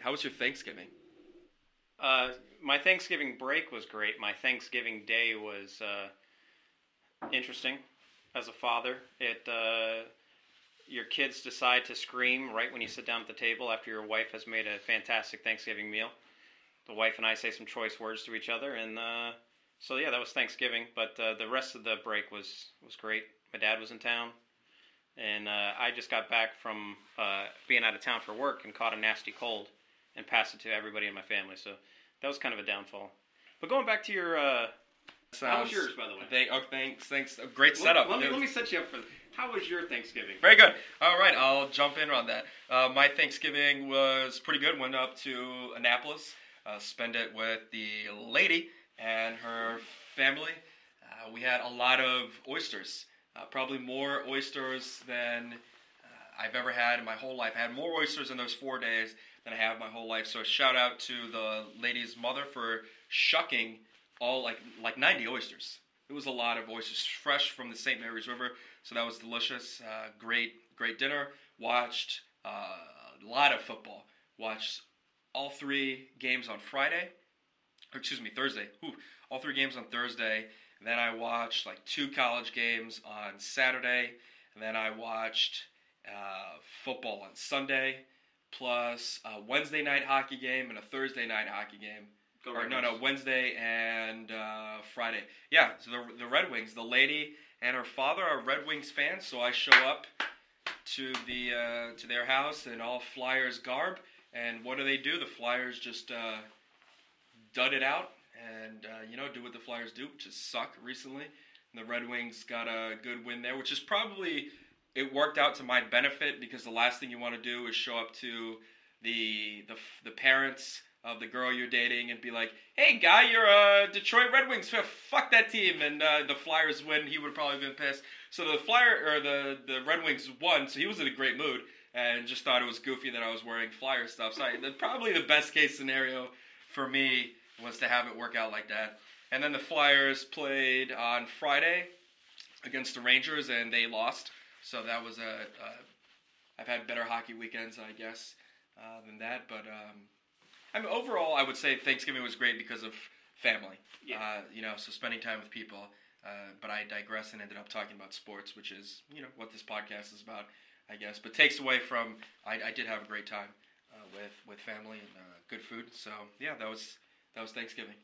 How was your Thanksgiving? Uh, my Thanksgiving break was great. My Thanksgiving day was uh, interesting. As a father, it uh, your kids decide to scream right when you sit down at the table after your wife has made a fantastic Thanksgiving meal. The wife and I say some choice words to each other, and uh, so yeah, that was Thanksgiving. But uh, the rest of the break was was great. My dad was in town, and uh, I just got back from being out of town for work and caught a nasty cold and pass it to everybody in my family. So that was kind of a downfall. But going back to your, uh, how was yours, by the way? Thank, oh, thanks, thanks. A great Let- setup. Let, me let me set you up for. How was your Thanksgiving? Very good. All right, I'll jump in on that. Uh, my Thanksgiving was pretty good. Went up to Annapolis, uh, spent it with the lady and her family. Uh, we had a lot of oysters, uh, probably more oysters than I've ever had in my whole life. I had more oysters in those four days than I have my whole life. So shout out to the lady's mother for shucking all like like 90 oysters. It was a lot of oysters, fresh from the St. Mary's River. So that was delicious. Uh, great, great dinner. Watched uh, a lot of football. Watched all three games on Friday. Or excuse me, Thursday. Ooh, all three games on Thursday. Then I watched like two college games on Saturday. And then I watched uh, football on Sunday, plus a Wednesday night hockey game and a Thursday night hockey game. Go Or Red no, no, Wednesday and uh, Friday. Yeah, so the the Red Wings, the lady and her father are Red Wings fans, so I show up to the uh, to their house in all Flyers garb, and what do they do? The Flyers just uh, dud it out and uh, you know do what the Flyers do, which is suck recently. And the Red Wings got a good win there, which is probably it worked out to my benefit because the last thing you want to do is show up to the the the parents of the girl you're dating and be like, "Hey, guy, you're a Detroit Red Wings fan. Fuck that team." And uh, the Flyers win, he would probably been pissed. So the Flyer or the the Red Wings won, so he was in a great mood and just thought it was goofy that I was wearing Flyer stuff. So I, the, probably the best case scenario for me was to have it work out like that. And then the Flyers played on Friday against the Rangers, and they lost. So that was a. a I've had better hockey weekends, I guess, uh, than that. But um, I mean, overall, I would say Thanksgiving was great because of family. Yeah. Uh, you know, so spending time with people. Uh, but I digress and ended up talking about sports, which is you know what this podcast is about, I guess. But takes away from I, I did have a great time uh, with with family and uh, good food. So yeah, that was that was Thanksgiving.